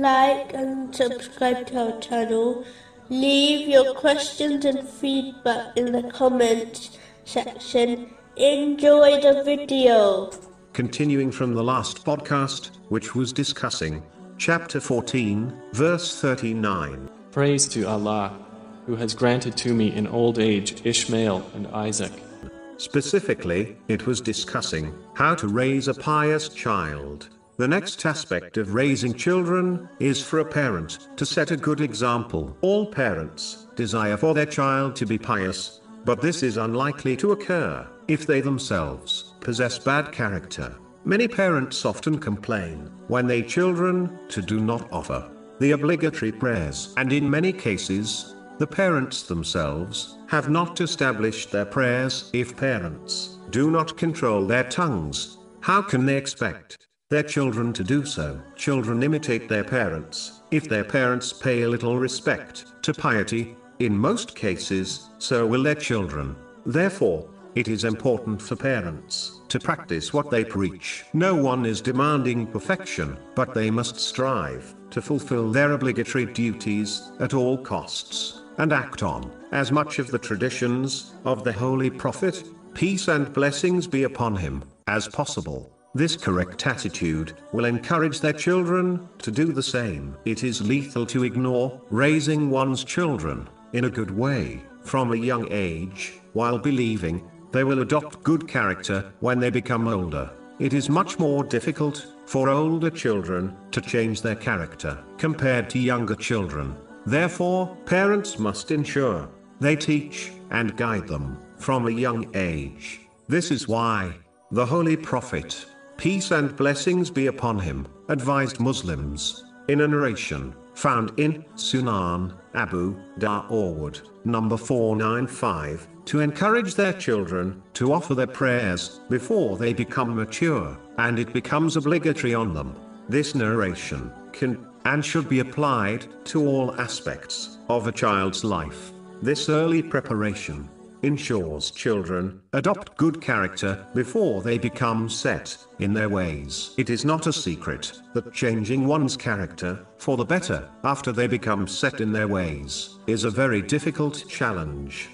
like and subscribe to our channel. Leave your questions and feedback in the comments section. Enjoy the video. Continuing from the last podcast, which was discussing chapter 14, verse 39. Praise to Allah, who has granted to me in old age Ishmael and Isaac. Specifically, it was discussing how to raise a pious child. The next aspect of raising children is for a parent to set a good example. All parents desire for their child to be pious, but this is unlikely to occur if they themselves possess bad character. Many parents often complain when their children to do not offer the obligatory prayers, and in many cases, the parents themselves have not established their prayers. If parents do not control their tongues, how can they expect their children to do so? Children imitate their parents. If their parents pay a little respect to piety, in most cases, so will their children. Therefore, it is important for parents to practice what they preach. No one is demanding perfection, but they must strive to fulfill their obligatory duties at all costs and act on as much of the traditions of the Holy Prophet, peace and blessings be upon him, as possible. This correct attitude will encourage their children to do the same. It is lethal to ignore raising one's children in a good way from a young age, while believing they will adopt good character when they become older. It is much more difficult for older children to change their character compared to younger children. Therefore, parents must ensure they teach and guide them from a young age. This is why the Holy Prophet, peace and blessings be upon him, advised Muslims in a narration found in Sunan Abu Dawood, number 495, to encourage their children to offer their prayers before they become mature, and it becomes obligatory on them. This narration can and should be applied to all aspects of a child's life. This early preparation ensures children adopt good character before they become set in their ways. It is not a secret that changing one's character for the better after they become set in their ways is a very difficult challenge.